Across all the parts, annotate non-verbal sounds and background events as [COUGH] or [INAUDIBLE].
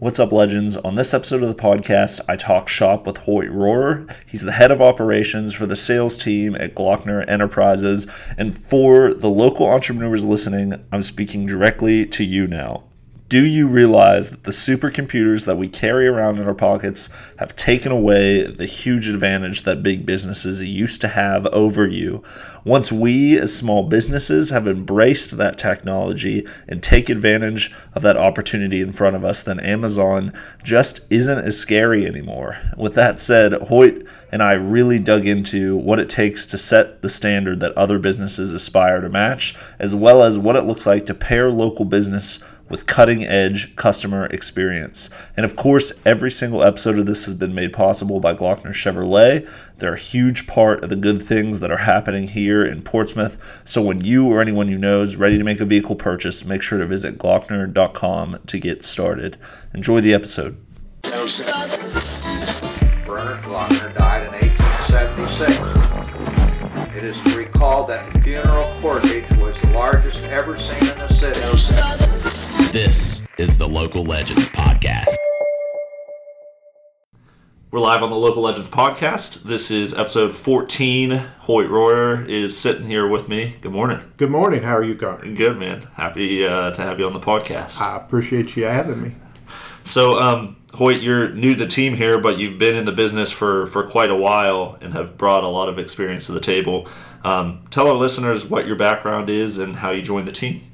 What's up, legends? On this episode of the podcast, I talk shop with Hoyt Rorrer. He's the head of operations for the sales team at Glockner Enterprises. And for the local entrepreneurs listening, I'm speaking directly to you now. Do you realize that the supercomputers that we carry around in our pockets have taken away the huge advantage that big businesses used to have over you? Once we, as small businesses, have embraced that technology and take advantage of that opportunity in front of us, then Amazon just isn't as scary anymore. With that said, Hoyt and I really dug into what it takes to set the standard that other businesses aspire to match, as well as what it looks like to pair local business with cutting edge customer experience. And of course, every single episode of this has been made possible by Glockner Chevrolet. They're a huge part of the good things that are happening here in Portsmouth. So when you or anyone you know is ready to make a vehicle purchase, make sure to visit glockner.com to get started. Enjoy the episode. Glockner died in 1876. It is recalled that the funeral cortege was the largest ever seen. This is the Local Legends Podcast. We're live on the Local Legends podcast. This is episode 14. Hoyt Rorrer is sitting here with me. Good morning. Good morning. How are you, Connor? Good, man. Happy uh, to have you on the podcast. I appreciate you having me. So, um, Hoyt, you're new to the team here, but you've been in the business for, for quite a while and have brought a lot of experience to the table. Um, tell our listeners what your background is and how you joined the team.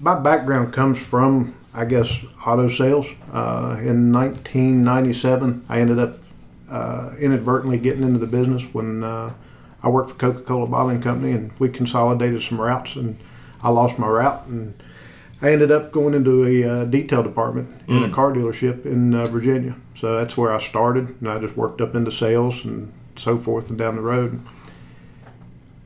My background comes from, I guess, auto sales. Uh, in 1997, I ended up uh, inadvertently getting into the business when uh, I worked for Coca-Cola Bottling Company, and we consolidated some routes, and I lost my route, and I ended up going into a uh, detail department in a car dealership in uh, Virginia. So that's where I started, and I just worked up into sales and so forth and down the road.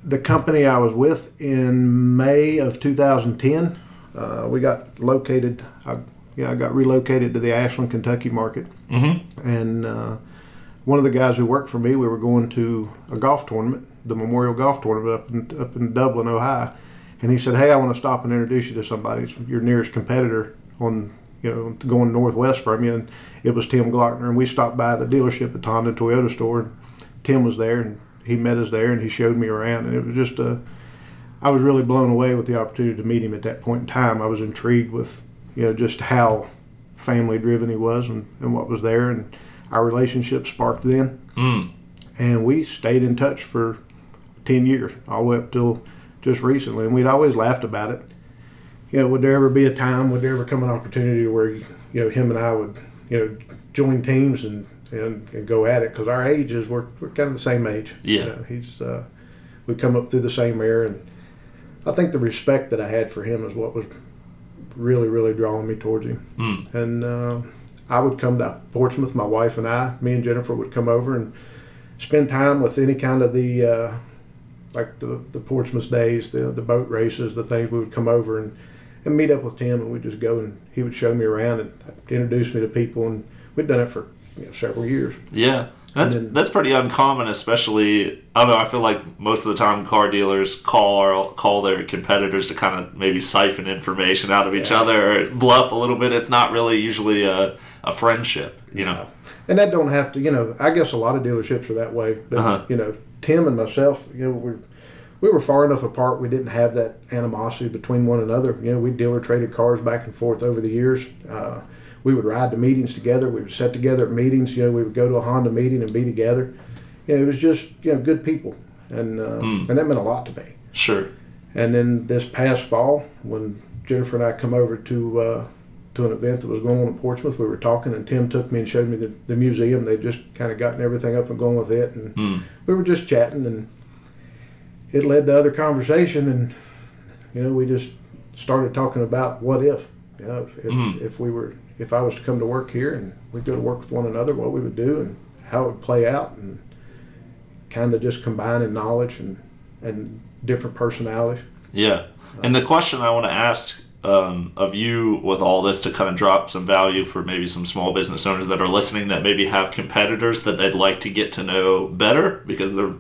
The company I was with in May of 2010, uh, we got located. I, yeah, I got relocated to the Ashland, Kentucky market, Mm-hmm. and uh, one of the guys who worked for me, we were going to a golf tournament, the Memorial Golf Tournament up in, up in Dublin, Ohio, and he said, "Hey, I want to stop and introduce you to somebody. It's your nearest competitor on, you know, going northwest from you." And it was Tim Glockner, and we stopped by the dealership at Honda Toyota store. And Tim was there, and he met us there, and he showed me around, and it was just a. I was really blown away with the opportunity to meet him at that point in time. I was intrigued with, you know, just how family driven he was and, and what was there, and our relationship sparked then Mm. and we stayed in touch for 10 years all the way up till just recently and we'd always laughed about it you know would there ever be a time would there ever come an opportunity where you know him and i would you know join teams and and, and go at it because our ages we're, we're kind of the same age Yeah. you know, he's uh, we come up through the same era and i think the respect that i had for him is what was really really drawing me towards him Mm. and uh, I would come to Portsmouth. My wife and I, me and Jennifer, would come over and spend time with any kind of the uh, like the the Portsmouth days, the the boat races, the things. We would come over and and meet up with Tim, and we'd just go and he would show me around and introduce me to people, and we'd done it for you know, several years. Yeah. That's then- that's pretty uncommon, especially. I don't know. I feel like most of the time, car dealers call call their competitors to kind of maybe siphon information out of each Yeah. other or bluff a little bit. It's not really usually a, a friendship, you know. And that don't have to, you know. I guess a lot of dealerships are that way, but Uh-huh. you know, Tim and myself, you know, we we were far enough apart. We didn't have that animosity between one another. You know, we dealer traded cars back and forth over the years. Uh, we would ride to meetings together. We would sit together at meetings. You know, we would go to a Honda meeting and be together. You know, it was just you know good people, and uh, Mm. and that meant a lot to me. Sure. And then this past fall, when Jennifer and I come over to uh, to an event that was going on in Portsmouth, we were talking, and Tim took me and showed me the, the museum. They'd just kind of gotten everything up and going with it, and Mm. we were just chatting, and it led to other conversation, and you know, we just started talking about what if, you know, if, Mhm. if we were, if I was to come to work here and we go to work with one another, what we would do and how it would play out, and kind of just combining knowledge and and different personalities. Yeah. And the question I want to ask um, of you with all this to kind of drop some value for maybe some small business owners that are listening that maybe have competitors that they'd like to get to know better because they're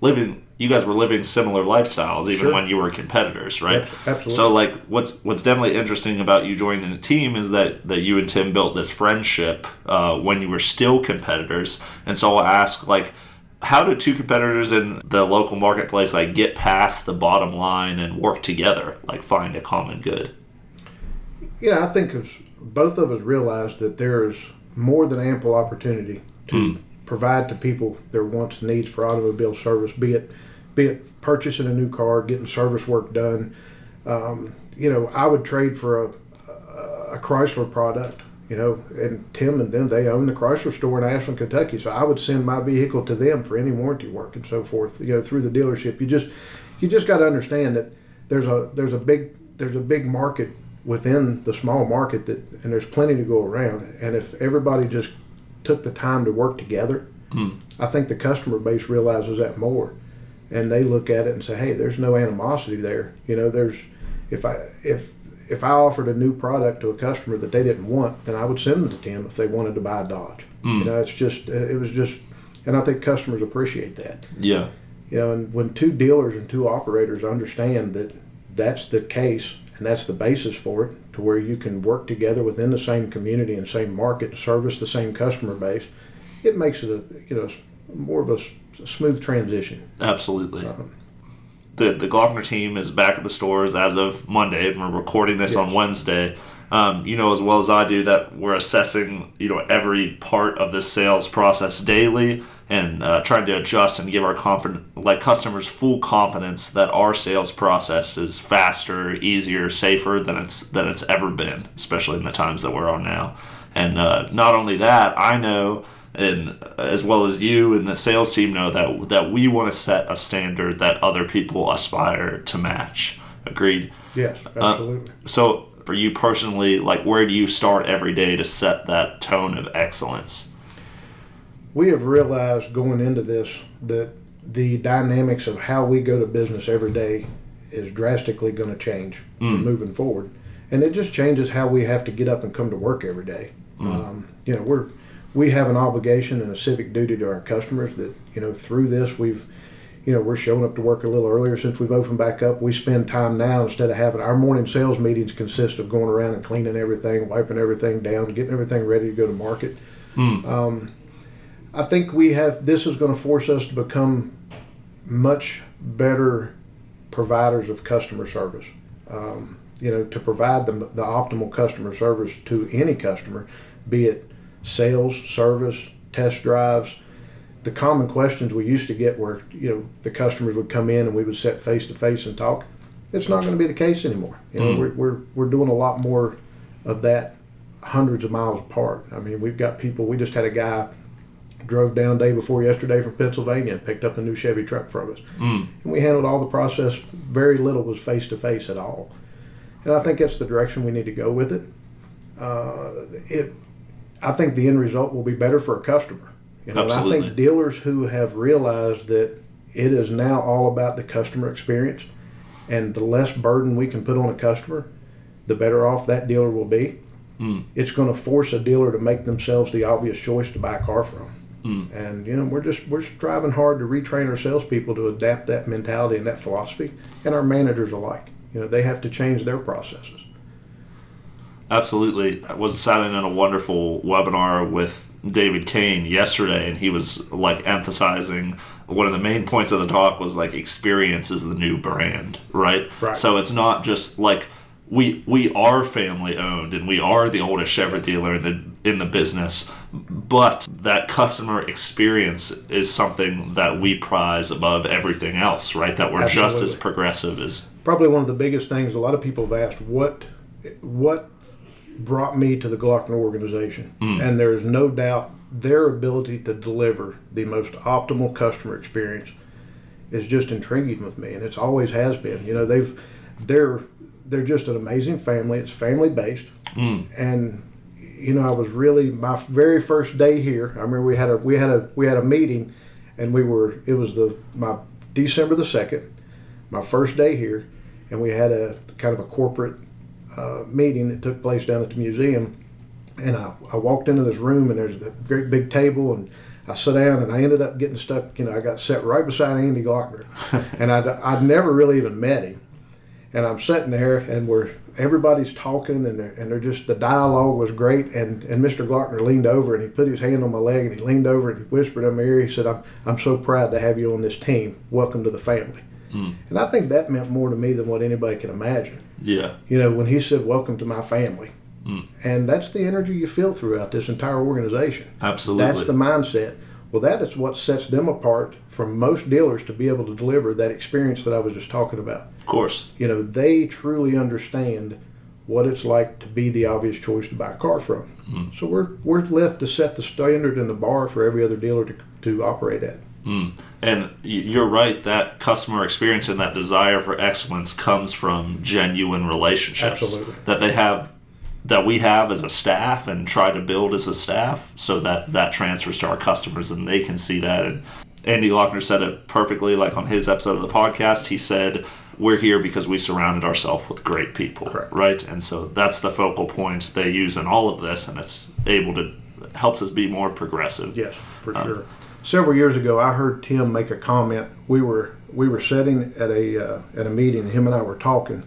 living you guys were living similar lifestyles even Sure. when you were competitors, right? Abs- absolutely. So like what's what's definitely interesting about you joining the team is that that you and Tim built this friendship uh, when you were still competitors. And so I'll ask like how do two competitors in the local marketplace like get past the bottom line and work together, like find a common good? Yeah, I think both of us realize that there is more than ample opportunity to provide to people their wants and needs for automobile service, be it be it purchasing a new car, getting service work done. Um, you know, I would trade for a, a, a Chrysler product. You know, and Tim and them they own the Chrysler store in Ashland, Kentucky, so I would send my vehicle to them for any warranty work and so forth. You know, through the dealership. You just you just got to understand that there's a there's a big there's a big market within the small market that and there's plenty to go around and if everybody just took the time to work together i think the customer base realizes that more and they look at it and say hey there's no animosity there. You know there's if i if if i offered a new product to a customer that they didn't want then i would send them to tim if they wanted to buy a dodge. You mm. know it's just it was just and i think customers appreciate that. Yeah. you know, and when two dealers and two operators understand that that's the case and that's the basis for it, to where you can work together within the same community and same market to service the same customer base, it makes it a you know more of a smooth transition. Absolutely. The the Glockner team is back at the stores as of Monday, and we're recording this on Wednesday. Um, you know as well as I do that we're assessing you know every part of this sales process daily and uh, trying to adjust and give our confident like customers full confidence that our sales process is faster, easier, safer than it's than it's ever been, especially in the times that we're on now. And uh, not only that, I know and as well as you and the sales team know that that we want to set a standard that other people aspire to match. Agreed. Yes, uh, absolutely. So for you personally, like where do you start every day to set that tone of excellence? we have realized going into this that the dynamics of how we go to business every day is drastically going to change from mm. moving forward, and it just changes how we have to get up and come to work every day. Mm. Um, you know, we're we have an obligation and a civic duty to our customers that you know through this we've you know we're showing up to work a little earlier since we've opened back up. We spend time now instead of having our morning sales meetings consist of going around and cleaning everything, wiping everything down, getting everything ready to go to market. I think we have this is going to force us to become much better providers of customer service. Um, you know, to provide the, the optimal customer service to any customer, be it sales, service, test drives. The common questions we used to get were, you know, the customers would come in and we would sit face to face and talk. It's not going to be the case anymore. You know, we're, we're, we're doing a lot more of that hundreds of miles apart. I mean, we've got people, we just had a guy drove down day before yesterday from Pennsylvania and picked up a new Chevy truck from us. And we handled all the process. Very little was face to face at all. And I think that's the direction we need to go with it. Uh, it, I think the end result will be better for a customer. You know, and I think dealers who have realized that it is now all about the customer experience, and the less burden we can put on a customer, the better off that dealer will be. Hmm. It's going to force a dealer to make themselves the obvious choice to buy a car from. Hmm. And you know, we're just we're striving hard to retrain our salespeople to adapt that mentality and that philosophy, and our managers alike. You know, they have to change their processes. Absolutely. I was sat in a wonderful webinar with David Kane yesterday, and he was like emphasizing one of the main points of the talk was like experience is the new brand, right? Right. So it's not just like we we are family owned and we are the oldest Chevrolet dealer in the in the business, but that customer experience is something that we prize above everything else, right? That we're just as progressive as Probably one of the biggest things a lot of people have asked what what brought me to the Glockner organization, hmm. and there is no doubt their ability to deliver the most optimal customer experience is just intriguing with me, and it's always has been. You know, they've they're they're just an amazing family. It's family based, hmm. and you know, I was really my very first day here. I remember we had a we had a we had a meeting, and we were it was the my December the second, my first day here, and we had a kind of a corporate uh, meeting that took place down at the museum. And I, I walked into this room, and there's a great big table, and I sat down and I ended up getting stuck. You know, I got set right beside Andy Glockner, [LAUGHS] and I'd, I'd never really even met him. And I'm sitting there, and we're everybody's talking, and they're, and they're just the dialogue was great. And, and Mr. Glockner leaned over and he put his hand on my leg, and he leaned over and he whispered in my ear. He said, "I'm I'm so proud to have you on this team. Welcome to the family." Hmm. And I think that meant more to me than what anybody can imagine. Yeah. You know, when he said, "Welcome to my family," hmm. and that's the energy you feel throughout this entire organization. Absolutely. That's the mindset. Well, that is what sets them apart from most dealers to be able to deliver that experience that I was just talking about. Of course. You know, they truly understand what it's like to be the obvious choice to buy a car from. Hmm. So we're we're left to set the standard and the bar for every other dealer to, to operate at. Mm. And you're right, that customer experience and that desire for excellence comes from genuine relationships Absolutely. that they have that we have as a staff and try to build as a staff so that that transfers to our customers and they can see that and Andy Glockner said it perfectly like on his episode of the podcast he said we're here because we surrounded ourselves with great people Correct. right and so that's the focal point they use in all of this and it's able to helps us be more progressive Yes, for um, sure. Several years ago, I heard Tim make a comment. We were we were sitting at a uh, at a meeting. Him and I were talking,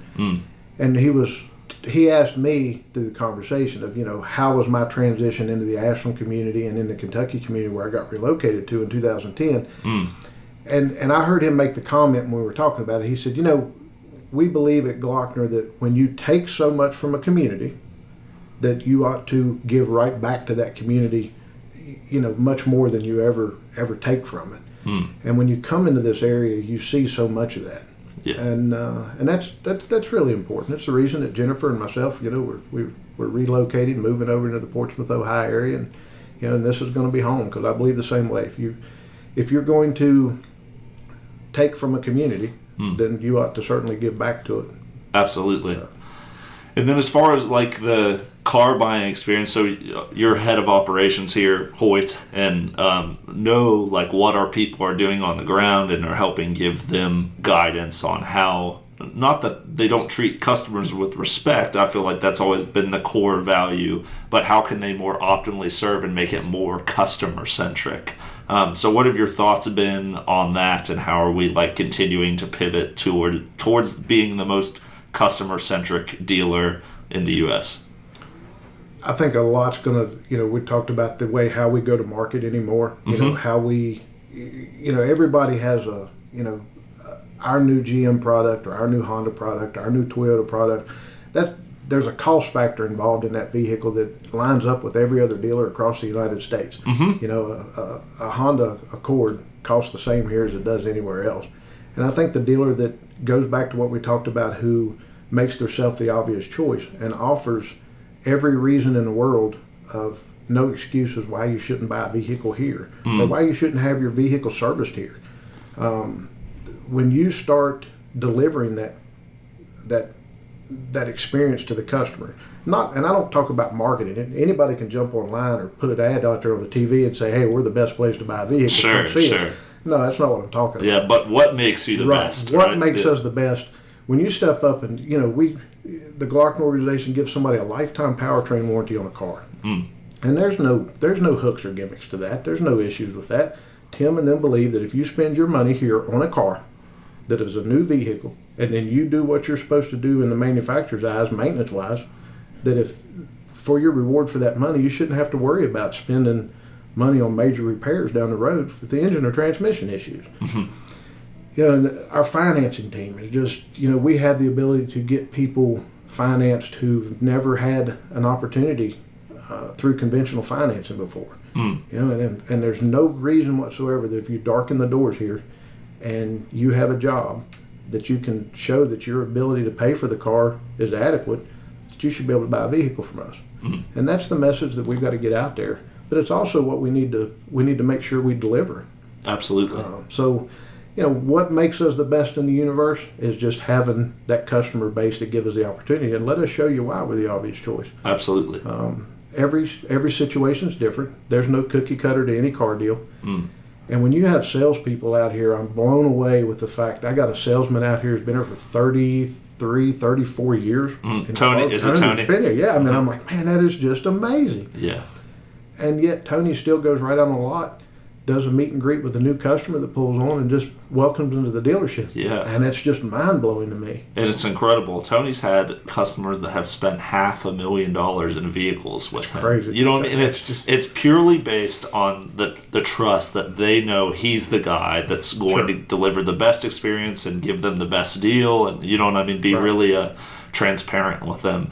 and he was he asked me through the conversation of you know how was my transition into the Ashland community and in the Kentucky community where I got relocated to in 2010, and and I heard him make the comment when we were talking about it. He said, you know, we believe at Glockner that when you take so much from a community, that you ought to give right back to that community you know much more than you ever ever take from it. Hmm. And when you come into this area you see so much of that. Yeah. and uh, and that's that, that's really important. It's the reason that Jennifer and myself you know we're, we're, we're relocated moving over into the Portsmouth Ohio area. And you know and this is going to be home because I believe the same way. If you if you're going to take from a community hmm. then you ought to certainly give back to it. Absolutely. Uh, and then as far as like the car buying experience, so you're head of operations here, Hoyt, and um, know like what our people are doing on the ground and are helping give them guidance on how. Not that they don't treat customers with respect. I feel like that's always been the core value. But how can they more optimally serve and make it more customer centric? Um, so, what have your thoughts been on that, and how are we like continuing to pivot toward towards being the most customer centric dealer in the U.S. I think a lot's going to, you know, we talked about the way how we go to market anymore. You know, how we, you know, everybody has a, you know, uh, our new GM product or our new Honda product, our new Toyota product. That there's a cost factor involved in that vehicle that lines up with every other dealer across the United States. You know, a, a, a Honda Accord costs the same here as it does anywhere else. And I think the dealer that goes back to what we talked about, who makes themselves the obvious choice and offers every reason in the world of no excuses why you shouldn't buy a vehicle here or why you shouldn't have your vehicle serviced here. Um, when you start delivering that that that experience to the customer, not and I don't talk about marketing. Anybody can jump online or put an ad out there on the TV and say, "Hey, we're the best place to buy a vehicle." Sure, see us." sure. No, that's not what I'm talking about Yeah, but what makes you the right. best? What right? makes Yeah. us the best? When you step up and you know we, the Glockner organization gives somebody a lifetime powertrain warranty on a car, Hmm. and there's no there's no hooks or gimmicks to that. There's no issues with that. Tim and them believe that if you spend your money here on a car that is a new vehicle, and then you do what you're supposed to do in the manufacturer's eyes, maintenance wise, that if for your reward for that money, you shouldn't have to worry about spending money on major repairs down the road with the engine or transmission issues you know, and our financing team is just, you know, we have the ability to get people financed who've never had an opportunity uh, through conventional financing before. You know, and, and there's no reason whatsoever that if you darken the doors here and you have a job that you can show that your ability to pay for the car is adequate, that you should be able to buy a vehicle from us. And that's the message that we've got to get out there. But it's also what we need to we need to make sure we deliver. Absolutely. Um, so, you know, what makes us the best in the universe is just having that customer base that gives us the opportunity, and let us show you why we're the obvious choice. Absolutely. Um, every every situation is different. There's no cookie cutter to any car deal. Hmm. And when you have salespeople out here, I'm blown away with the fact I got a salesman out here who's been here for 33, 34 years. Hmm. And Tony- is it Tony? Been here. Yeah, I mean, I'm like, man, that is just amazing yeah. and yet Tony still goes right on the lot does a meet and greet with a new customer that pulls on and just welcomes them to the dealership. Yeah. And that's just mind blowing to me. And it's incredible. Tony's had customers that have spent half a million dollars in vehicles with him. crazy. You know what I mean? And It's it's just- it's purely based on the the trust that they know he's the guy that's going Sure. to deliver the best experience and give them the best deal and you know what I mean, be Right. really uh, transparent with them.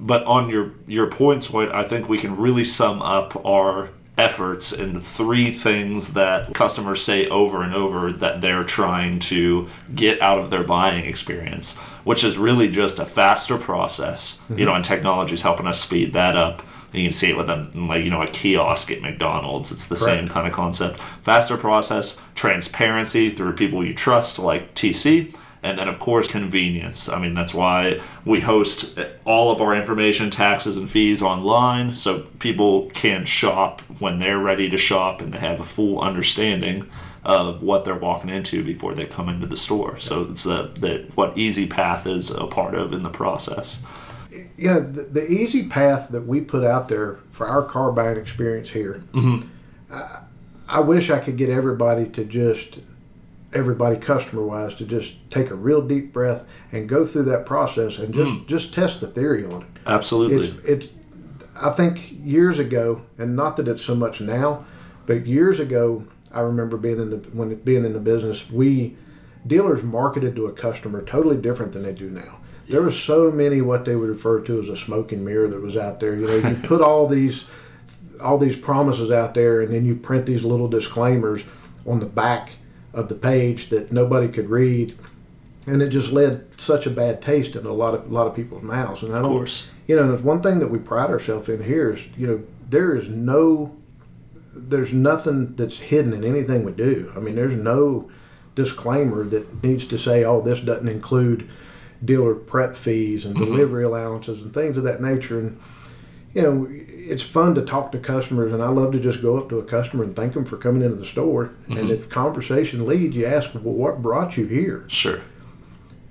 But on your your points, Hoyt, I think we can really sum up our efforts and three things that customers say over and over that they're trying to get out of their buying experience, which is really just a faster process. You know, mm-hmm. and technology is helping us speed that up. You can see it with a like you know a kiosk at McDonald's. It's the same kind of concept. Faster process, transparency through people you trust, like TC, and then of course convenience. I mean that's why we host all of our information taxes and fees online so people can shop when they're ready to shop and they have a full understanding of what they're walking into before they come into the store. So it's the, the what easy path is a part of in the process. You know, the, the easy path that we put out there for our car buying experience here, mm-hmm. I, I wish I could get everybody to just, everybody customer wise, to just take a real deep breath and go through that process and just, hmm. just test the theory on it. absolutely It's, it's, I think years ago, and not that it's so much now, but years ago, I remember being in the when being in the business, we dealers marketed to a customer totally different than they do now. There was so many what they would refer to as a smoking mirror that was out there. You know, you put all [LAUGHS] these all these promises out there, and then you print these little disclaimers on the back of the page that nobody could read, and it just led such a bad taste in a lot of a lot of people's mouths. And I of don't, course you know, there's one thing that we pride ourselves in here is, you know, there is no, there's nothing that's hidden in anything we do. I mean, there's no disclaimer that needs to say, oh, this doesn't include dealer prep fees and mm-hmm. delivery allowances and things of that nature. And, you know, it's fun to talk to customers, and I love to just go up to a customer and thank them for coming into the store. And mm-hmm. if conversation leads, you ask, well, what brought you here? sure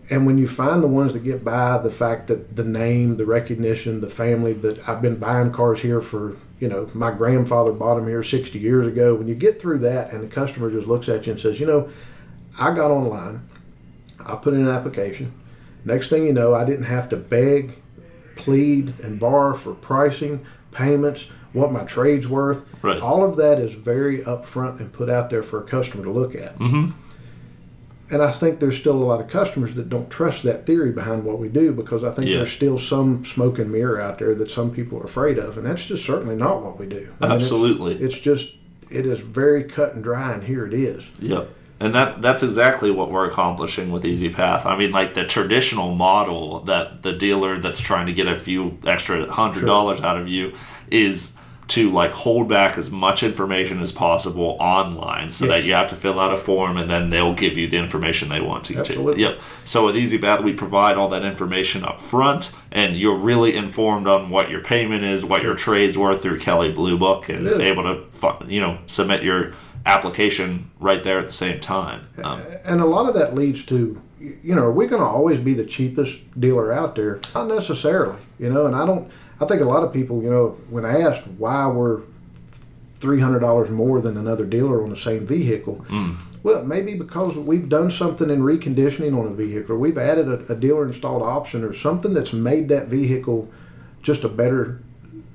and when you find the ones that get by the fact that the name the recognition the family that i've been buying cars here for you know my grandfather bought them here 60 years ago when you get through that and the customer just looks at you and says you know i got online i put in an application next thing you know i didn't have to beg plead and bar for pricing payments what my trade's worth Right. all of that is very upfront and put out there for a customer to look at mm-hmm. And I think there's still a lot of customers that don't trust that theory behind what we do because I think Yeah. there's still some smoke and mirror out there that some people are afraid of, and that's just certainly not what we do. I mean, it's- Absolutely. it's, just it is very cut and dry, and here it is. Yep. And that that's exactly what we're accomplishing with Easy Path. I mean, like the traditional model that the dealer that's trying to get a few extra hundred dollars out of you is to like hold back as much information as possible online so that you have to fill out a form and then they'll give you the information they want you Absolutely. to. Yep. So with Easy Path we provide all that information up front and you're really informed on what your payment is, what your trade's worth through Kelley Blue Book and able to you know submit your application right there at the same time. Um, And a lot of that leads to, you know, are we going to always be the cheapest dealer out there? Not necessarily, you know. And I don't. I think a lot of people, you know, when asked why we're three hundred dollars more than another dealer on the same vehicle, well, maybe because we've done something in reconditioning on a vehicle, or we've added a, a dealer installed option, or something that's made that vehicle just a better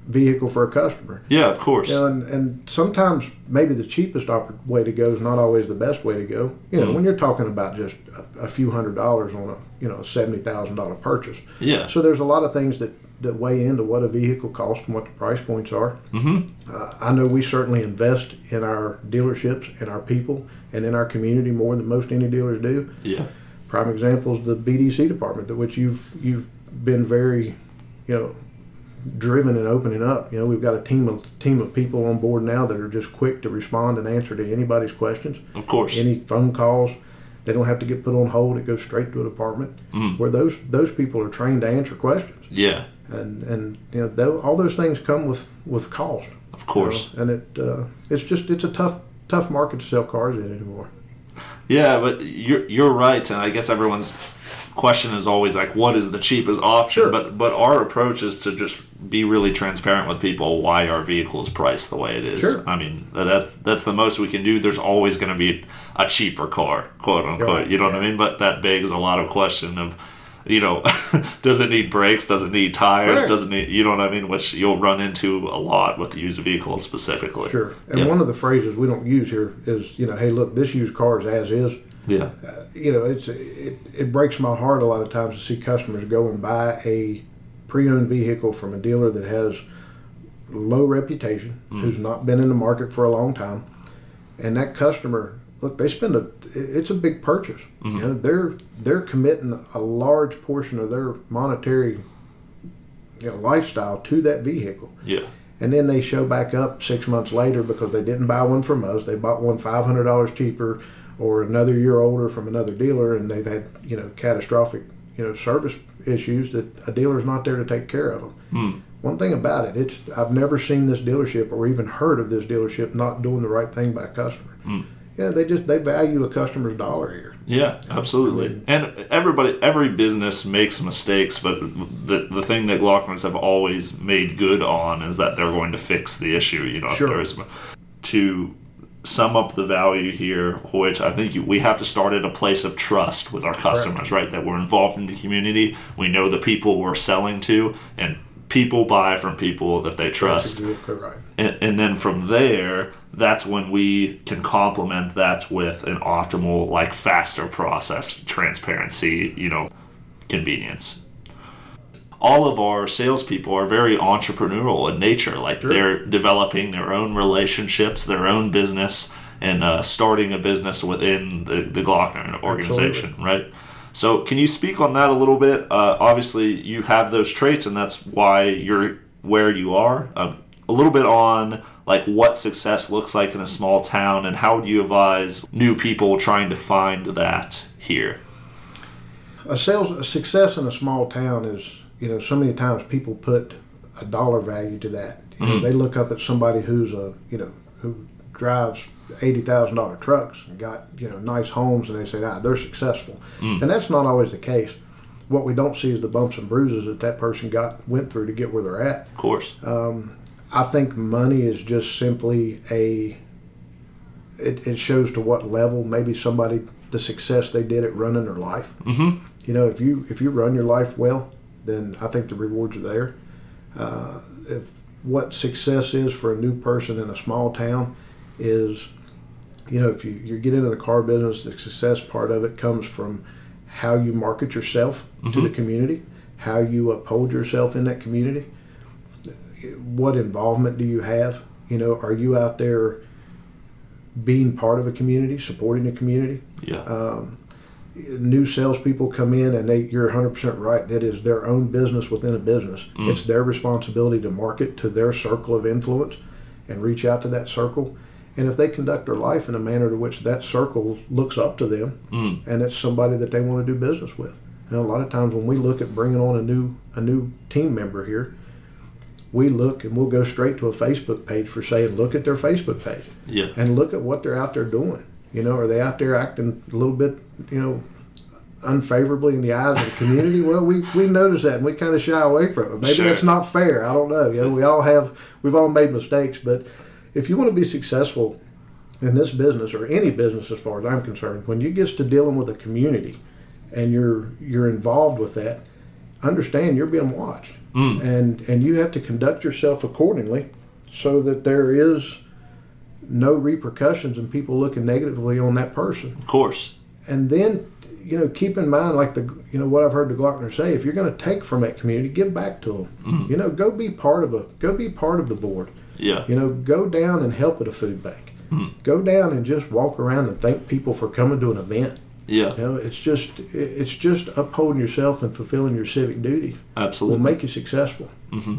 vehicle for a customer. yeah, of course. You know, and, and sometimes maybe the cheapest way to go is not always the best way to go. You know, when you're talking about just a, a few hundred dollars on a you know seventy thousand dollar purchase. Yeah. So there's a lot of things that that weigh into what a vehicle costs and what the price points are. Mm-hmm. Uh, I know we certainly invest in our dealerships, and our people, and in our community more than most any dealers do. Yeah. Prime example is the BDC department, that which you've you've been very, you know, driven and opening up. You know, we've got a team of team of people on board now that are just quick to respond and answer to anybody's questions, Of course. any phone calls. They don't have to get put on hold. It goes straight to a department Mm. where those those people are trained to answer questions. yeah. And and you know, all those things come with with cost. Of you course. know, and it uh, it's just it's a tough tough market to sell cars in anymore. Yeah, but you're you're right, and I guess everyone's question is always like, what is the cheapest option? Sure. But but our approach is to just be really transparent with people why our vehicle is priced the way it is. Sure. I mean, that's that's the most we can do. There's always going to be a cheaper car, quote unquote. Right, You know what I mean? But that begs a lot of question of. You know, [LAUGHS] does it need brakes? Does it need tires? Correct. Does it need, you know what I mean? Which you'll run into a lot with used vehicles specifically. Sure. And Yeah. one of the phrases we don't use here is, you know, hey, look, this used car is as is. Yeah. Uh, you know, it's it, it breaks my heart a lot of times to see customers go and buy a pre-owned vehicle from a dealer that has low reputation, mm. who's not been in the market for a long time, and that customer, look, they spend a it's a big purchase. You mm-hmm. know, they're they're committing a large portion of their monetary you know, lifestyle to that vehicle. Yeah. And then they show back up six months later because they didn't buy one from us. They bought one five hundred dollars cheaper, or another year older from another dealer, and they've had you know catastrophic you know service issues that a dealer's not there to take care of them. Hmm. One thing about it, it's I've never seen this dealership or even heard of this dealership not doing the right thing by a customer. Hmm. Yeah, they just they value a customer's dollar here. Yeah, absolutely. And everybody, every business makes mistakes, but the the thing that Glockners have always made good on is that they're going to fix the issue. You know, if Sure. there is to sum up the value here, which I think you, we have to start at a place of trust with our customers, right? That we're involved in the community. We know the people we're selling to, and people buy from people that they trust right. and, and then from there that's when we can complement that with an optimal like faster process transparency you know convenience all of our salespeople are very entrepreneurial in nature like they're developing their own relationships their own business and uh, starting a business within the, the glockner organization right? So can you speak on that a little bit? Uh, obviously you have those traits and that's why you're where you are. Um, a little bit on like what success looks like in a small town and how do you advise new people trying to find that here? A sales a success in a small town is you know so many times people put a dollar value to that you know they look up at somebody who's a you know who drives eighty thousand dollar trucks and got you know nice homes and they say ah they're successful and that's not always the case what we don't see is the bumps and bruises that that person got went through to get where they're at of course I think money is just simply a. It, it shows to what level maybe somebody the success they did at running their life. Mm-hmm. You know, if you if you run your life well, then I think the rewards are there. Uh, if what success is for a new person in a small town is, you know, if you, you get into the car business, the success part of it comes from how you market yourself to the community, how you uphold yourself in that community what involvement do you have? You know, are you out there being part of a community, supporting a community? yeah New salespeople come in and they, you're 100% right. That is their own business within a business. Mm. It's their responsibility to market to their circle of influence and reach out to that circle. And if they conduct their life in a manner to which that circle looks up to them, mm. and it's somebody that they want to do business with. And a lot of times when we look at bringing on a new a new team member here, we look and we'll go straight to a Facebook page for saying, look at their Facebook page yeah and look at what they're out there doing. You know, are they out there acting a little bit, you know, unfavorably in the eyes of the community? well, we, we notice that and we kind of shy away from it. Maybe Sure. that's not fair. I don't know. You know, we all have, we've all made mistakes. But if you want to be successful in this business or any business, as far as I'm concerned, when you get to dealing with a community and you're you're involved with that, understand you're being watched, mm. and and you have to conduct yourself accordingly, so that there is no repercussions and people looking negatively on that person. of course And then, you know, keep in mind, like the, you know, what I've heard the Glockner say, if you're going to take from that community, give back to them. You know, go be part of a, go be part of the board. yeah You know, go down and help at a food bank. Go down and just walk around and thank people for coming to an event. yeah You know, it's just, it's just upholding yourself and fulfilling your civic duty Absolutely. will make you successful. Mm-hmm.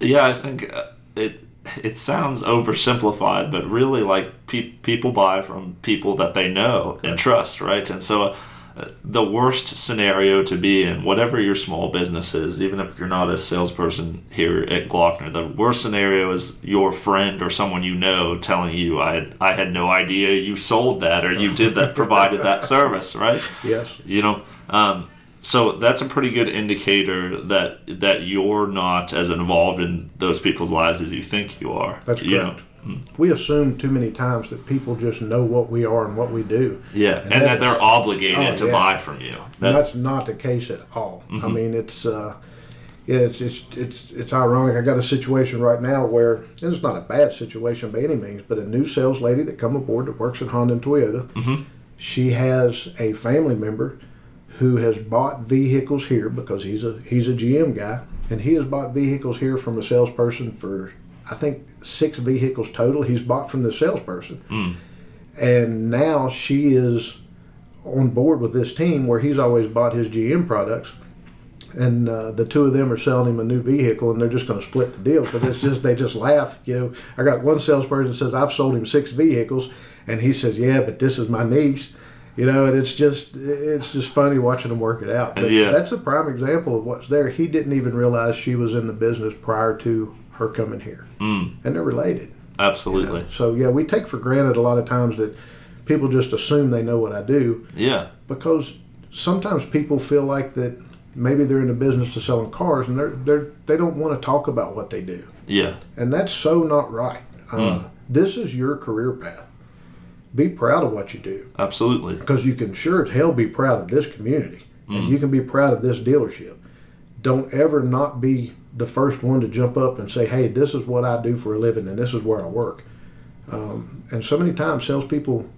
Yeah, I think uh, it it sounds oversimplified, but really, like pe- people buy from people that they know and trust, right? And so, uh, the worst scenario to be in, whatever your small business is, even if you're not a salesperson here at Glockner, the worst scenario is your friend or someone you know telling you, "I had, I had no idea you sold that or you did that, provided that [LAUGHS] service," right? Yes. You know, um, so that's a pretty good indicator that that you're not as involved in those people's lives as you think you are. That's you correct. Hmm. We assume too many times that people just know what we are and what we do. Yeah, and, that, that they're obligated Oh, to yeah. buy from you. That, that's not the case at all. I mm-hmm. mean, it's uh, yeah, it's, it's it's it's ironic. I got a situation right now where and it's not a bad situation by any means, but a new sales lady that come aboard that works at Honda and Toyota. Mm-hmm. She has a family member who has bought vehicles here because he's a he's a GM guy, and he has bought vehicles here from a salesperson for I think six vehicles total. He's bought from the salesperson, and now she is on board with this team where he's always bought his GM products. And uh, the two of them are selling him a new vehicle, and they're just going to split the deal. But it's just they just laugh. You know, I got one salesperson says I've sold him six vehicles, and he says, "Yeah, but this is my niece." You know, and it's just it's just funny watching them work it out. But Yeah. that's a prime example of what's there. He didn't even realize she was in the business prior to her coming here, mm. and they're related. absolutely. So yeah, we take for granted a lot of times that people just assume they know what I do Yeah. because sometimes people feel like that maybe they're in the business of selling cars and they're they're they don't want to talk about what they do, Yeah. and that's so not right. Uh, This is your career path. Be proud of what you do Absolutely. because you can sure as hell be proud of this community and you can be proud of this dealership. Don't ever not be the first one to jump up and say, "Hey, this is what I do for a living and this is where I work." Um, and so many times, salespeople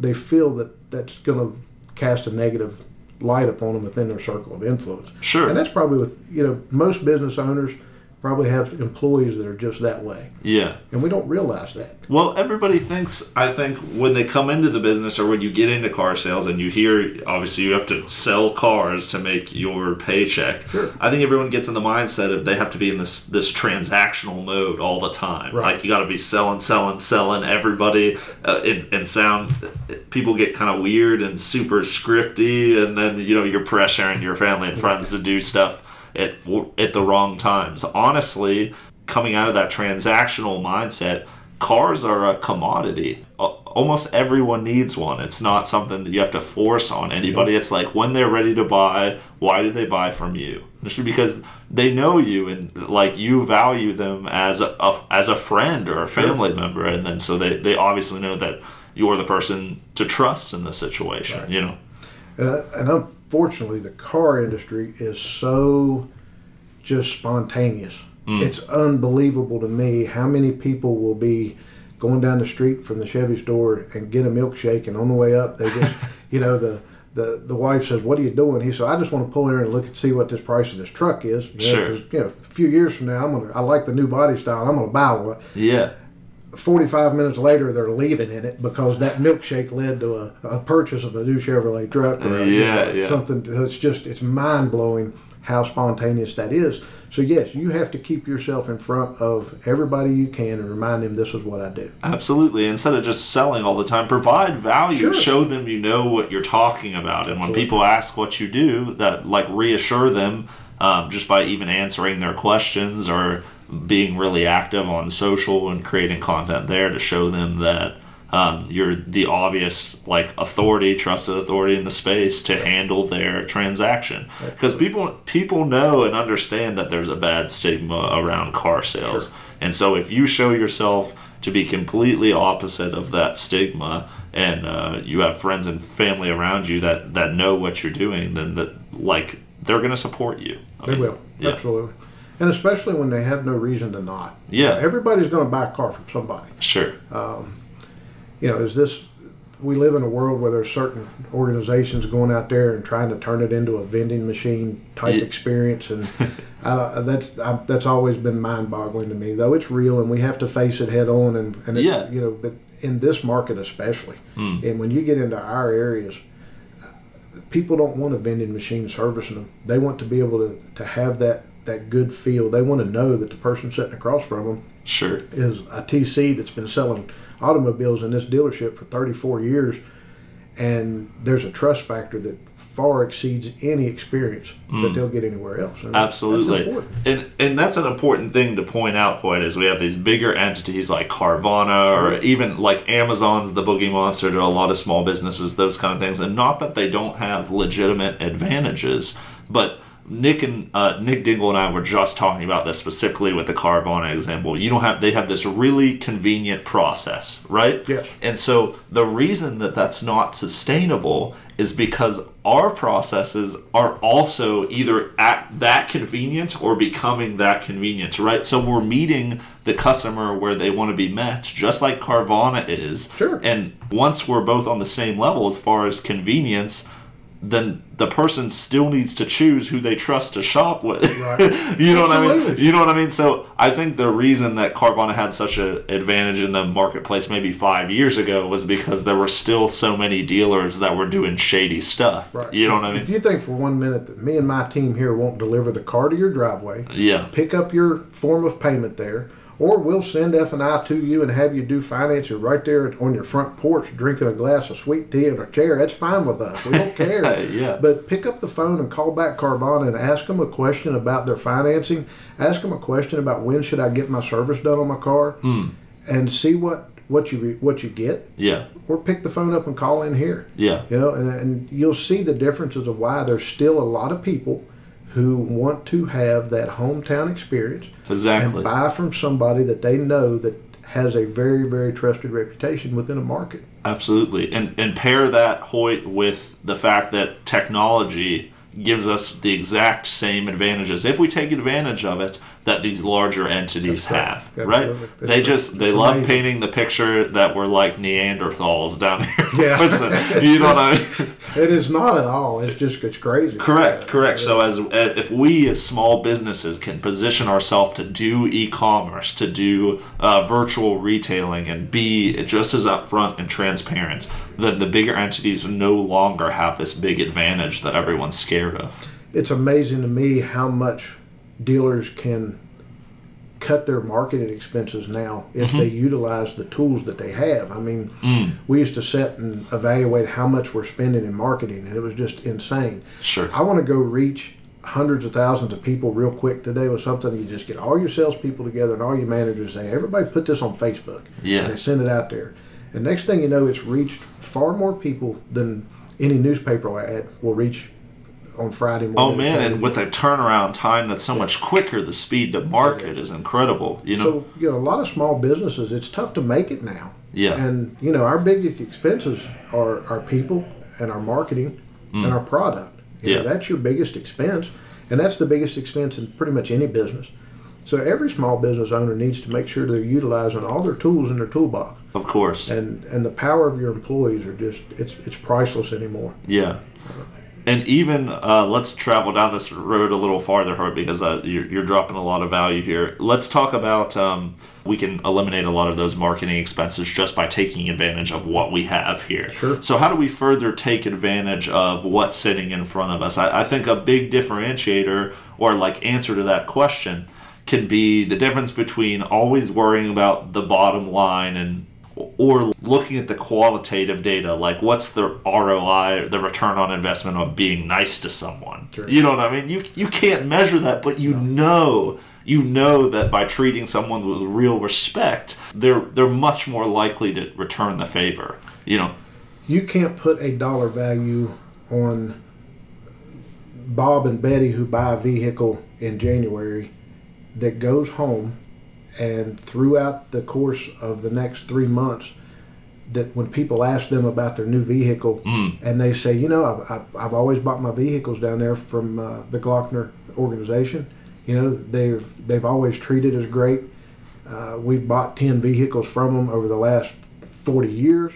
they feel that that's going to cast a negative light upon them within their circle of influence. Sure. And that's probably with you know most business owners probably have employees that are just that way, Yeah. and we don't realize that. Well, everybody thinks, I think, when they come into the business or when you get into car sales and you hear, obviously, you have to sell cars to make your paycheck. Sure. I think everyone gets in the mindset of they have to be in this this transactional mode all the time. Right. Like, you got to be selling, selling, selling everybody uh, and, and sound. People get kind of weird and super scripty, and then, you know, you're pressuring your family and friends to do stuff at, at the wrong times. Honestly, coming out of that transactional mindset, cars are a commodity. Almost everyone needs one. It's not something that you have to force on anybody. It's like when they're ready to buy, why do they buy from you? Just because they know you and like you value them as a, a as a friend or a family member, and then so they, they obviously know that you're the person to trust in the situation. You know. Uh, and unfortunately, the car industry is so just spontaneous. Mm. It's unbelievable to me how many people will be going down the street from the Chevy store and get a milkshake, and on the way up, they just, [LAUGHS] you know, the. The, the wife says, "What are you doing?" He said, "I just want to pull in and look and see what this price of this truck is. You know, Sure. 'cause, you know, a few years from now, I'm gonna. I like the new body style. I'm gonna buy one. Yeah. 45 minutes later, they're leaving in it because that milkshake led to a, a purchase of a new Chevrolet truck or a, you know, yeah. something. It's just, it's mind blowing how spontaneous that is. So, yes, you have to keep yourself in front of everybody you can and remind them this is what I do. Absolutely. Instead of just selling all the time, provide value. Sure. Show them you know what you're talking about. And when people ask what you do, that like reassure them um, just by even answering their questions or being really active on social and creating content there to show them that um, you're the obvious like authority, trusted authority in the space to handle their transaction. Because people people know and understand that there's a bad stigma around car sales. And so if you show yourself to be completely opposite of that stigma and uh, you have friends and family around you that, that know what you're doing, then that like they're going to support you. I They mean, will, Yeah. absolutely. And especially when they have no reason to not. Yeah. Everybody's going to buy a car from somebody. Sure. Um, you know, is this? We live in a world where there's certain organizations going out there and trying to turn it into a vending machine type Yeah. experience, and [LAUGHS] I, that's I, that's always been mind-boggling to me. Though it's real, and we have to face it head on, and, and it's, Yeah. you know, but in this market especially, hmm. and when you get into our areas, people don't want a vending machine servicing them. They want to be able to, to have that that good feel. They want to know that the person sitting across from them Sure. is a TC that's been selling automobiles in this dealership for 34 years, and there's a trust factor that far exceeds any experience that mm. they'll get anywhere else. And Absolutely, and and that's an important thing to point out. Hoyt is we have these bigger entities like Carvana or even like Amazon's the boogie monster to a lot of small businesses, those kind of things. And not that they don't have legitimate advantages, but Nick and uh, Nick Dingle and I were just talking about this specifically with the Carvana example. You don't have they have this really convenient process, right? Yes. And so the reason that that's not sustainable is because our processes are also either at that convenient or becoming that convenient, right? So we're meeting the customer where they want to be met, just like Carvana is. Sure. And once we're both on the same level as far as convenience, then the person still needs to choose who they trust to shop with. Right. [LAUGHS] you know what I mean? You know what I mean? So I think the reason that Carvana had such an advantage in the marketplace maybe five years ago was because there were still so many dealers that were doing shady stuff. Right. You know what I mean? If you think for one minute that me and my team here won't deliver the car to your driveway, Yeah. pick up your form of payment there, or we'll send F and I to you and have you do financing right there on your front porch, drinking a glass of sweet tea in a chair. That's fine with us. We don't care. [LAUGHS] Yeah. But pick up the phone and call back Carvana and ask them a question about their financing. Ask them a question about when should I get my service done on my car, Hmm. and see what what you what you get. Yeah. Or pick the phone up and call in here. Yeah. You know, and, and you'll see the differences of why there's still a lot of people who want to have that hometown experience Exactly. and buy from somebody that they know that has a very, very trusted reputation within a market. Absolutely. And and pair that Hoyt with the fact that technology gives us the exact same advantages if we take advantage of it that these larger entities That's have right. That's they right. just they It's love amazing. painting the picture that we're like neanderthals down [LAUGHS] here Yeah. A- you know what i mean [LAUGHS] It is not at all. It's just it's crazy. Correct, correct. So as if we as small businesses can position ourselves to do e-commerce, to do uh, virtual retailing, and be just as upfront and transparent, then the bigger entities no longer have this big advantage that everyone's scared of. it's amazing to me how much dealers can cut their marketing expenses now if Mm-hmm. they utilize the tools that they have. I mean, Mm. we used to sit and evaluate how much we're spending in marketing, and it was just insane. Sure. I want to go reach hundreds of thousands of people real quick today with something. You just get all your salespeople together and all your managers say, everybody put this on Facebook. Yeah. And they send it out there. And next thing you know, it's reached far more people than any newspaper ad will reach on Friday morning. Oh man, and with a turnaround time that's so much quicker, the speed to market is incredible. You know. So, you know, a lot of small businesses, it's tough to make it now. Yeah. And, you know, our biggest expenses are our people and our marketing and our product. You know, Mm. Yeah. that's your biggest expense. And that's the biggest expense in pretty much any business. So every small business owner needs to make sure they're utilizing all their tools in their toolbox. of course. And and the power of your employees are just it's it's priceless anymore. Yeah. And even uh, let's travel down this road a little farther, Hoyt, because uh, you're, you're dropping a lot of value here. Let's talk about um, we can eliminate a lot of those marketing expenses just by taking advantage of what we have here. Sure. So, how do we further take advantage of what's sitting in front of us? I, I think a big differentiator or like answer to that question can be the difference between always worrying about the bottom line and or looking at the qualitative data like what's the ROI the return on investment of being nice to someone? You know what I mean? You you can't measure that but you know you know that by treating someone with real respect they're they're much more likely to return the favor you know? You can't put a dollar value on Bob and Betty who buy a vehicle in January that goes home and throughout the course of the next three months that when people ask them about their new vehicle and they say, you know, I've, I've, I've always bought my vehicles down there from uh, the Glockner organization. You know, they've they've always treated us great. Uh, we've bought ten vehicles from them over the last forty years.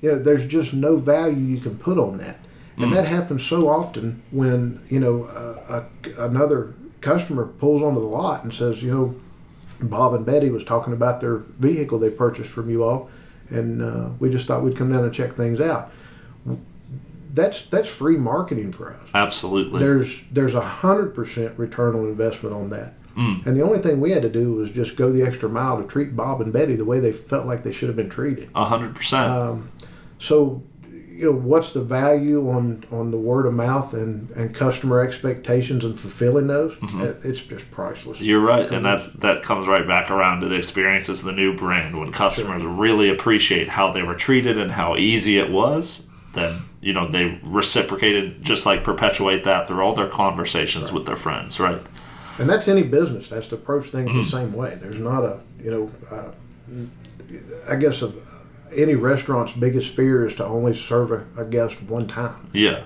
yeah know, there's just no value you can put on that, and that happens so often when you know uh, a, another customer pulls onto the lot and says, you know, Bob and Betty was talking about their vehicle they purchased from you all, and uh, we just thought we'd come down and check things out. That's that's free marketing for us. absolutely There's there's a hundred percent return on investment on that. And the only thing we had to do was just go the extra mile to treat Bob and Betty the way they felt like they should have been treated. a hundred percent So, you know what's the value on on the word of mouth and and customer expectations and fulfilling those? It- it's just priceless. You're right, and that that comes right back around to the experience as the new brand. When customers really appreciate how they were treated and how easy it was, then you know they reciprocated, just like perpetuate that through all their conversations with their friends, right? and that's any business. That's to approach things Mm-hmm. the same way. There's not a you know uh, i guess a, any restaurant's biggest fear is to only serve a, a guest one time Yeah,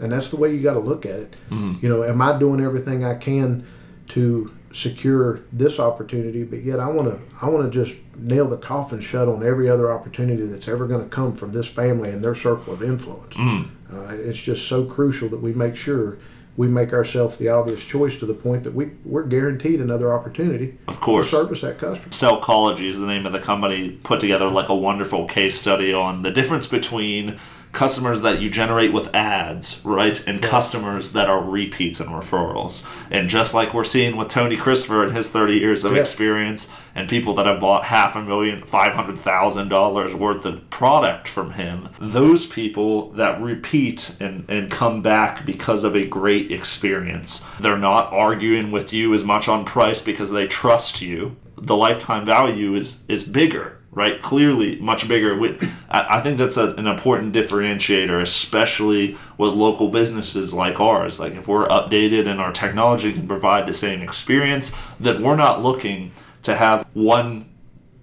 and that's the way you got to look at it. Mm-hmm. You know, am I doing everything I can to secure this opportunity? But yet, I want to I want to just nail the coffin shut on every other opportunity that's ever going to come from this family and their circle of influence. Mm-hmm. Uh, it's just so crucial that we make sure we make ourselves the obvious choice to the point that we we're guaranteed another opportunity Of course. to service that customer. Cellcology is the name of the company. Put together like a wonderful case study on the difference between customers that you generate with ads, right, and customers that are repeats and referrals. And just like we're seeing with Tony Christopher and his 30 years of Yeah. experience, and people that have bought half a million, five hundred thousand dollars worth of product from him, those people that repeat and, and come back because of a great experience, they're not arguing with you as much on price because they trust you. The lifetime value is is bigger, right? Clearly, much bigger. We- I I think that's a, an important differentiator, especially with local businesses like ours. Like if we're updated and our technology can provide the same experience, that we're not looking to have one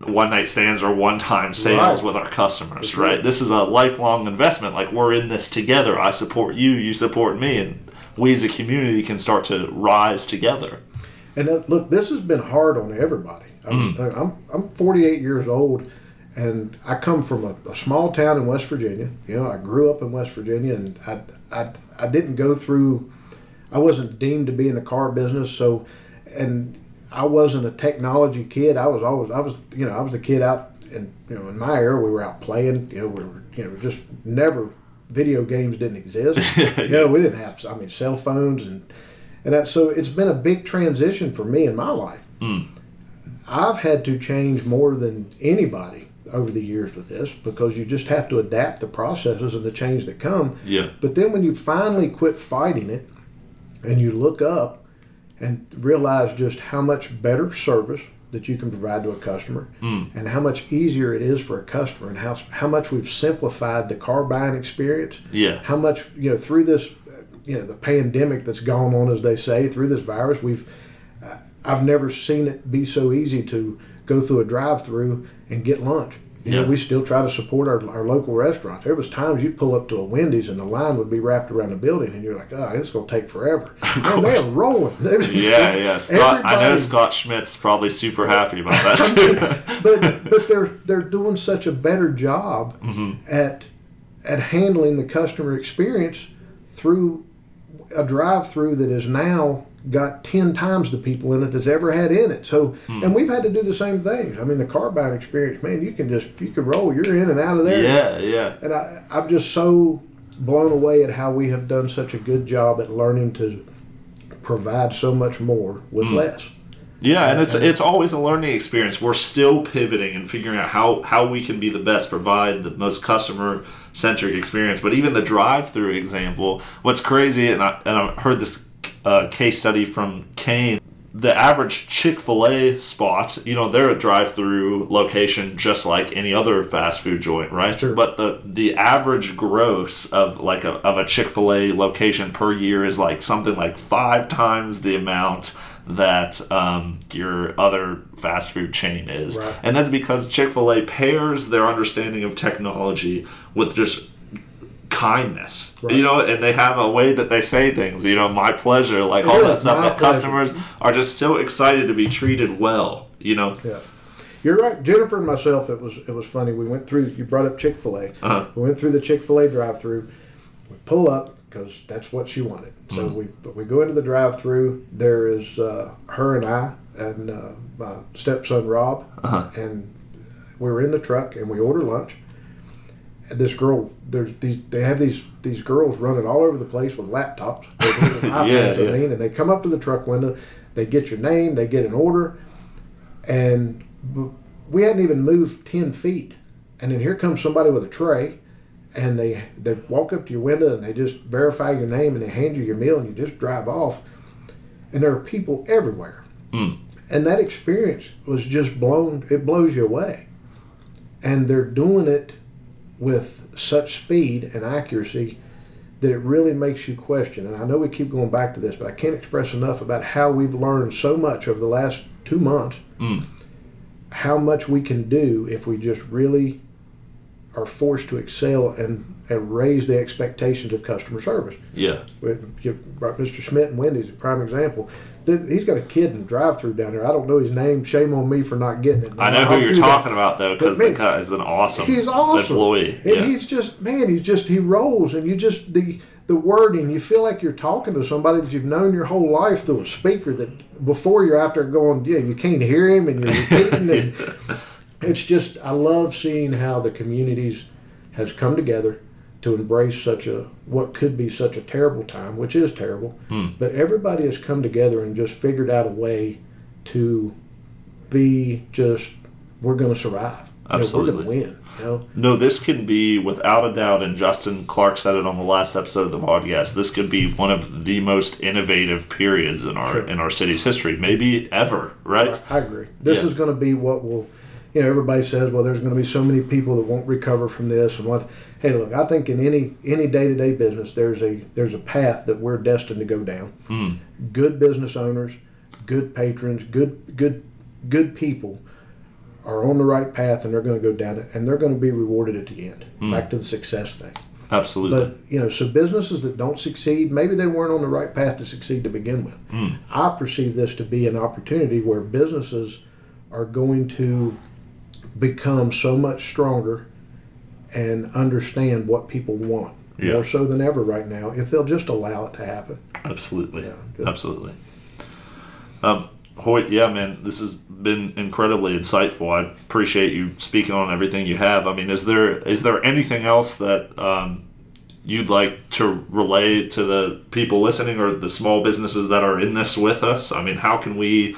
one night stands or one time sales Right. with our customers, right? This is a lifelong investment. Like we're in this together. I support you, you support me, and we as a community can start to rise together. And uh, look, this has been hard on everybody. I'm, mm. I'm, I'm 48 years old, and I come from a, a small town in West Virginia. You know, I grew up in West Virginia, and I, I, I didn't go through. I wasn't deemed to be in the car business, so, and I wasn't a technology kid. I was always, I was, you know, I was the kid out, and you know, in my era, we were out playing. You know, we were, you know, just never. Video games didn't exist. [LAUGHS] you know, we didn't have. I mean, cell phones and and that, so it's been a big transition for me in my life. Mm. I've had to change more than anybody over the years with this because you just have to adapt the processes and the change that come. Yeah. But then when you finally quit fighting it and you look up and realize just how much better service that you can provide to a customer hmm. and how much easier it is for a customer and how, how much we've simplified the car buying experience Yeah. how much you know through this you know the pandemic that's gone on as they say through this virus we've i've never seen it be so easy to go through a drive-through and get lunch. You know Yeah. we still try to support our, our local restaurants. There was times you'd pull up to a wendy's and the line would be wrapped around the building and you're like oh it's going to take forever. [LAUGHS] Man, they're rolling. They're just- Yeah, yeah. [LAUGHS] Scott, I know Scott Schmidt's probably super happy about that [LAUGHS] but but they're they're doing such a better job mm-hmm. at at handling the customer experience through a drive-through that is now got 10 times the people in it that's ever had in it so hmm. and we've had to do the same things i mean the car buying experience man you can just you can roll you're in and out of there yeah, yeah. and I, I'm just so blown away at how we have done such a good job at learning to provide so much more with hmm. less Yeah, and uh, it's it's always a learning experience. We're still pivoting and figuring out how how we can be the best, provide the most customer centric experience. But even the drive through example, what's crazy, and I and I heard this uh, case study from Kane. The average Chick Fil A spot, you know, they're a drive-through location just like any other fast food joint, right? Sure. But the the average gross of like a of a Chick Fil A location per year is like something like five times the amount that um, your other fast food chain is. Right. And that's because Chick fil A pairs their understanding of technology with just kindness. Right. You know, and they have a way that they say things, you know, my pleasure, like all that stuff that pleasure. customers are just so excited to be treated well, you know. Yeah, you're right. Jennifer and myself, it was it was funny. We went through. You brought up Chick Fil A. Uh-huh. We went through the Chick Fil A drive-through. We pull up because that's what she wanted. So Mm-hmm. we we go into the drive-through. There is uh, her and I and uh, my stepson Rob, Uh-huh. and we were in the truck and we order lunch. And this girl, there's these. They have these these girls running all over the place with laptops. [LAUGHS] Yeah, I yeah. mean, and they come up to the truck window. They get your name. They get an order and we hadn't even moved 10 feet and then here comes somebody with a tray and they they walk up to your window and they just verify your name and they hand you your meal and you just drive off, and there are people everywhere, hmm. and that experience was just blown. It blows you away, and they're doing it with such speed and accuracy that it really makes you question. And I know we keep going back to this, but I can't express enough about how we've learned so much over the last two months. Mm. How much we can do if we just really are forced to excel and, and raise the expectations of customer service. Yeah. With- you brought Mr. Schmidt and Wendy's a prime example. He's got a kid in the drive-through down there. I don't know his name. Shame on me for not getting it. I know who I'll you're do that. talking about though, because the guy is an awesome, He's awesome. employee. And Yeah. he's just man, he's just he rolls and you just the the wording, you feel like you're talking to somebody that you've known your whole life through a speaker that before you're out there going, Yeah, you can't hear him and you're repeating and [LAUGHS] it's just I love seeing how the communities has come together to embrace such a what could be such a terrible time, which is terrible. Hmm. But everybody has come together and just figured out a way to be just we're going to survive. You know, we're going to win. You know, No, this could be without a doubt, and Justin Clark said it on the last episode of the podcast. This could be one of the most innovative periods in our Sure. in our city's history, maybe ever. Right? I agree. This Yeah. is going to be what will, you know, everybody says, well, there's going to be so many people that won't recover from this and what. Hey, look, I think in any any day to day business, there's a there's a path that we're destined to go down. Hmm. Good business owners, good patrons, good good good people are on the right path and they're going to go down it and they're going to be rewarded at the end. Hmm. Back to the success thing. Absolutely. But you know, so businesses that don't succeed, maybe they weren't on the right path to succeed to begin with. Hmm. I perceive this to be an opportunity where businesses are going to become so much stronger and understand what people want Yeah. more so than ever right now if they'll just allow it to happen. Absolutely. Yeah. Absolutely. Um, Hoyt, yeah, man, this has been incredibly insightful. I appreciate you speaking on everything you have. I mean, is there is there anything else that um, you'd like to relay to the people listening or the small businesses that are in this with us? I mean, how can we?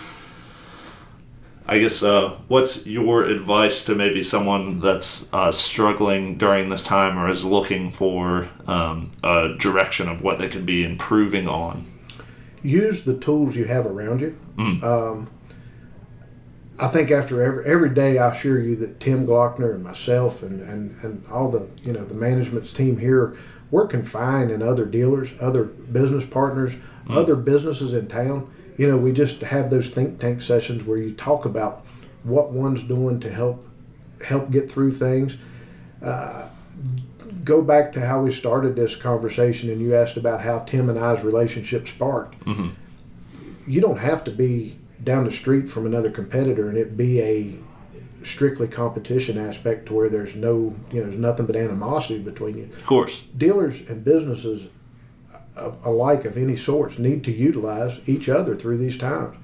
I guess uh, what's your advice to maybe someone that's uh, struggling during this time or is looking for um, a direction of what they could be improving on? use the tools you have around you. Um, I think after every every day, I assure you that Tim Glockner and myself and, and, and all the you know the management's team here, we're confined in other dealers, other business partners, other businesses in town. You know, we just have those think tank sessions where you talk about what one's doing to help help get through things uh, go back to how we started this conversation and you asked about how Tim and I's relationship sparked. Mm-hmm. You don't have to be down the street from another competitor and it be a strictly competition aspect to where there's no, you know, there's nothing but animosity between you. Of course. Dealers and businesses alike of any sorts need to utilize each other through these times.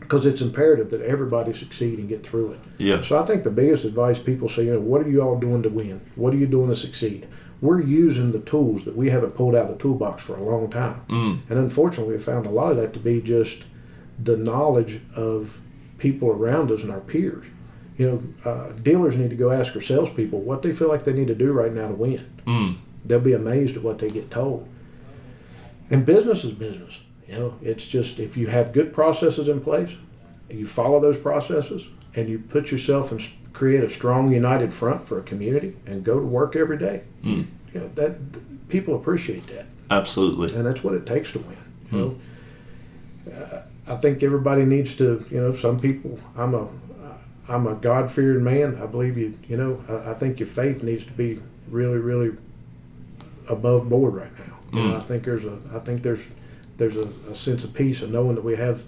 Because it's imperative that everybody succeed and get through it. Yeah. So I think the biggest advice people say, you know, what are you all doing to win? What are you doing to succeed? We're using the tools that we haven't pulled out of the toolbox for a long time. Mm. And unfortunately, we found a lot of that to be just the knowledge of people around us and our peers. You know, uh, dealers need to go ask our salespeople what they feel like they need to do right now to win. Mm. They'll be amazed at what they get told. And business is business. You know, it's just if you have good processes in place, and you follow those processes, and you put yourself and create a strong, united front for a community, and go to work every day. Mm. You know that th- people appreciate that, Absolutely. and that's what it takes to win. You know, uh, I think everybody needs to. You know, some people. I'm a I'm a God fearing man. I believe you. You know, I, I think your faith needs to be really, really above board right now. You know, I think there's a I think there's there's a, a sense of peace of knowing that we have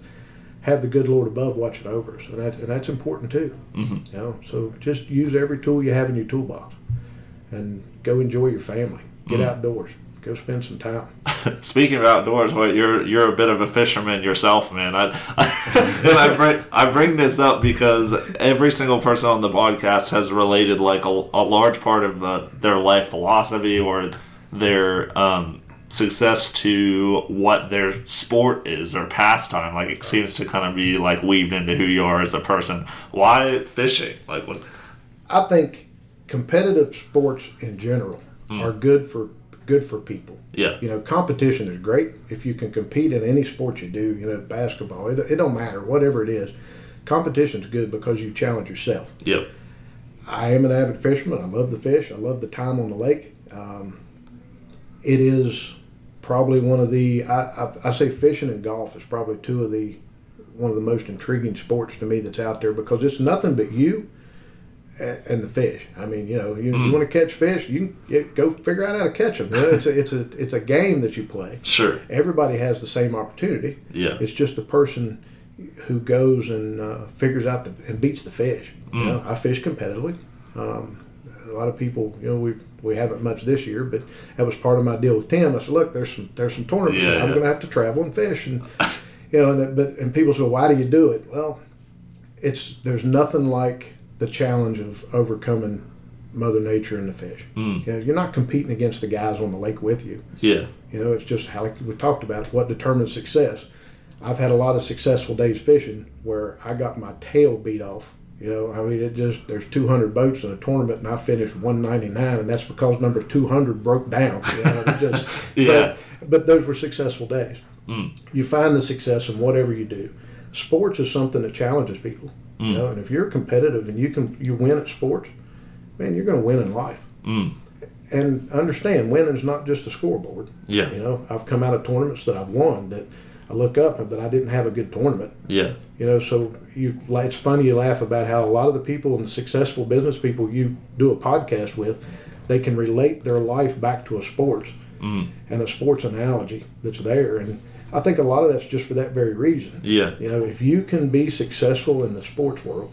have the good Lord above watching over us, and that and that's important too. Mhm. You know, so just use every tool you have in your toolbox, and go enjoy your family. Get outdoors. Go spend some time. [LAUGHS] Speaking of outdoors, what you're you're a bit of a fisherman yourself, man. I, [LAUGHS] and I bring I bring this up because every single person on the podcast has related like a, a large part of uh, their life philosophy or their um, success to what their sport is or pastime. Like it seems to kind of be like weaved into who you are as a person. Why fishing? Like what? I think competitive sports in general are good for good for people. Yeah. You know, competition is great if you can compete in any sport you do. You know, basketball. It, it don't matter whatever it is. Competition's good because you challenge yourself. Yep. I am an avid fisherman. I love the fish. I love the time on the lake. Um, it is probably one of the I, I, I say fishing and golf is probably two of the one of the most intriguing sports to me that's out there because it's nothing but you and the fish. I mean, you know, you, you want to catch fish, you yeah, go figure out how to catch them. You know, it's a, it's a it's a game that you play. Sure. Everybody has the same opportunity. Yeah. It's just the person who goes and uh, figures out the, and beats the fish. You know, I fish competitively. Um, a lot of people, you know, we we haven't much this year, but that was part of my deal with Tim. I said, look, there's some there's some tournaments. Yeah. I'm going to have to travel and fish, and you know, and, but and people say, why do you do it? Well, it's there's nothing like the challenge of overcoming Mother Nature and the fish. Mm. You know, you're not competing against the guys on the lake with you. Yeah. You know, it's just how like we talked about what determines success. I've had a lot of successful days fishing where I got my tail beat off. You know, I mean, it just there's 200 boats in a tournament and I finished 199, and that's because number 200 broke down. You know, it just, [LAUGHS] Yeah. But, but those were successful days. Mm. You find the success in whatever you do. Sports is something that challenges people. Mm. You know, and if you're competitive and you can you win at sports, man, you're going to win in life. Mm. And understand, winning's not just a scoreboard. Yeah. You know, I've come out of tournaments that I've won that I look up but I didn't have a good tournament. Yeah. You know, so you it's funny you laugh about how a lot of the people and the successful business people you do a podcast with, they can relate their life back to a sports Mm. and a sports analogy that's there. And I think a lot of that's just for that very reason. Yeah. You know, if you can be successful in the sports world,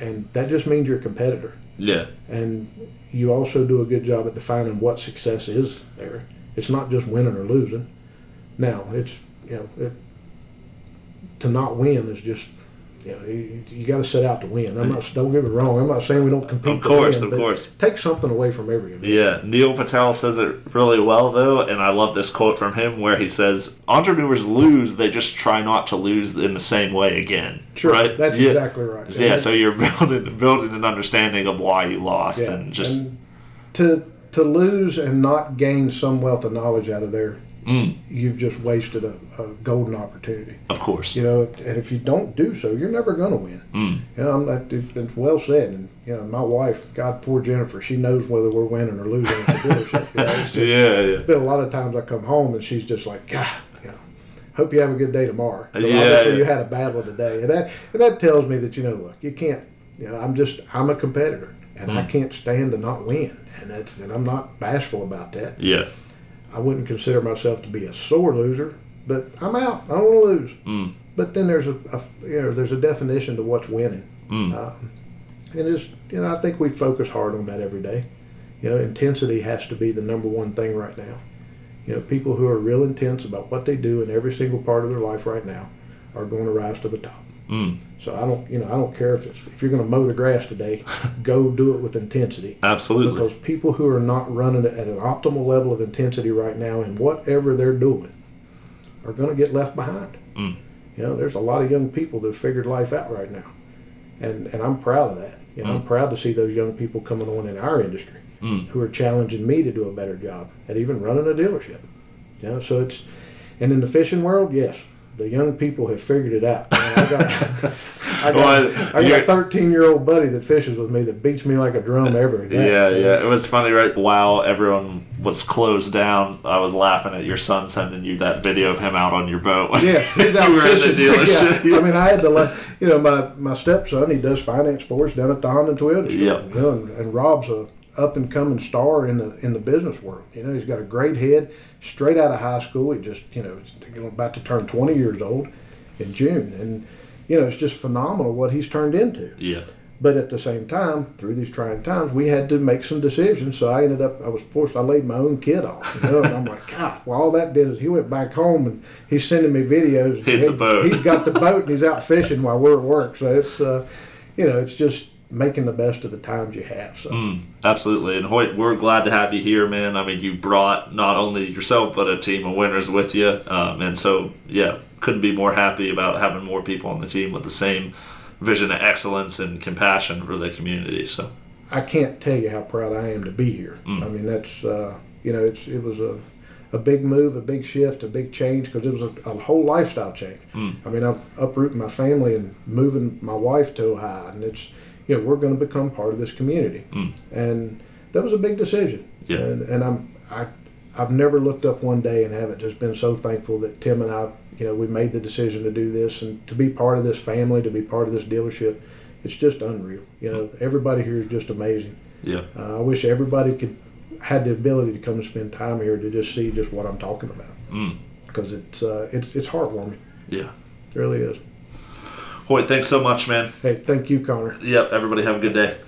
and that just means you're a competitor Yeah. and you also do a good job at defining what success is there. It's not just winning or losing. Now, it's you know, it, to not win is just you know you, you got to set out to win. I'm not don't get me wrong. I'm not saying we don't compete. Of course, of win, but course. Take something away from every event. Yeah, Neil Patel says it really well though, and I love this quote from him where he says, "Entrepreneurs lose; they just try not to lose in the same way again." Sure, right? that's yeah. exactly right. Yeah, And- so you're [LAUGHS] building building an understanding of why you lost, Yeah, and just and to to lose and not gain some wealth of knowledge out of there, mm, you've just wasted a, a golden opportunity. of course. You know, and if you don't do so, you're never going to win. Mm, You know, I'm not, it's, it's well said. And, you know, my wife, God, poor Jennifer, she knows whether we're winning or losing at the dealership. You know, it's just, yeah, yeah, been a lot of times I come home and she's just like, God, you know, hope you have a good day tomorrow. Yeah, you had a bad one today. And that, and that tells me that, you know, look, you can't, you know, I'm just, I'm a competitor and Mm. I can't stand to not win. And that's, and I'm not bashful about that. yeah, I wouldn't consider myself to be a sore loser, but I'm out. I don't want to lose. Mm. But then there's a, a you know there's a definition to what's winning, Mm. um, and it's you know I think we focus hard on that every day. You know, intensity has to be the number one thing right now. You know, people who are real intense about what they do in every single part of their life right now are going to rise to the top. Mm. So I don't you know I don't care if it's if you're going to mow the grass today, [LAUGHS] go do it with intensity absolutely. because people who are not running at an optimal level of intensity right now in whatever they're doing are going to get left behind. Mm. You know, there's a lot of young people that have figured life out right now, and and I'm proud of that. You know, I'm proud to see those young people coming on in our industry Mm. who are challenging me to do a better job at even running a dealership. You know, so it's and in the fishing world, yes, the young people have figured it out. I got, [LAUGHS] I got, Well, I got a 13 year old buddy that fishes with me that beats me like a drum every day. Yeah, So yeah. It was funny, right? While everyone was closed down, I was laughing at your son sending you that video of him out on your boat. Yeah, [LAUGHS] you were in the [LAUGHS] dealership. Yeah. I mean, I had the, you know my my stepson. He does finance for us down at the Honda Toyota. Yep. You know, and, and Rob's a up and coming star in the in the business world. You know, he's got a great head, straight out of high school. He just you know, about to turn twenty years old in June, and you know, it's just phenomenal what he's turned into. yeah. But at the same time, through these trying times, we had to make some decisions. So I ended up, I was forced, I laid my own kid off. You know, and I'm like, [LAUGHS] God, well, all that did is he went back home and he's sending me videos. Hit the He- boat. He's got the boat and he's out fishing while we're at work. So it's, uh, you know, it's just making the best of the times you have. So Mm, absolutely. And Hoyt, we're glad to have you here, man. I mean, you brought not only yourself, but a team of winners with you. Um, and so, yeah, couldn't be more happy about having more people on the team with the same vision of excellence and compassion for the community. So, I can't tell you how proud I am to be here. Mm. I mean, that's uh, you know, it's it was a a big move, a big shift, a big change because it was a, a whole lifestyle change. Mm. I mean, I've uprooted my family and moving my wife to Ohio, and it's you know we're going to become part of this community, and that was a big decision. Mm. Yeah. And and I'm I I've never looked up one day and haven't just been so thankful that Tim and I you know we made the decision to do this and to be part of this family, to be part of this dealership. It's just unreal. You know, everybody here is just amazing. Yeah. Uh, I wish everybody could had the ability to come and spend time here to just see just what I'm talking about Mm. because it's uh, it's it's heartwarming. Yeah. It really is. Hoyt, thanks so much, man. Hey, thank you, Connor. Yep. Everybody have a good day.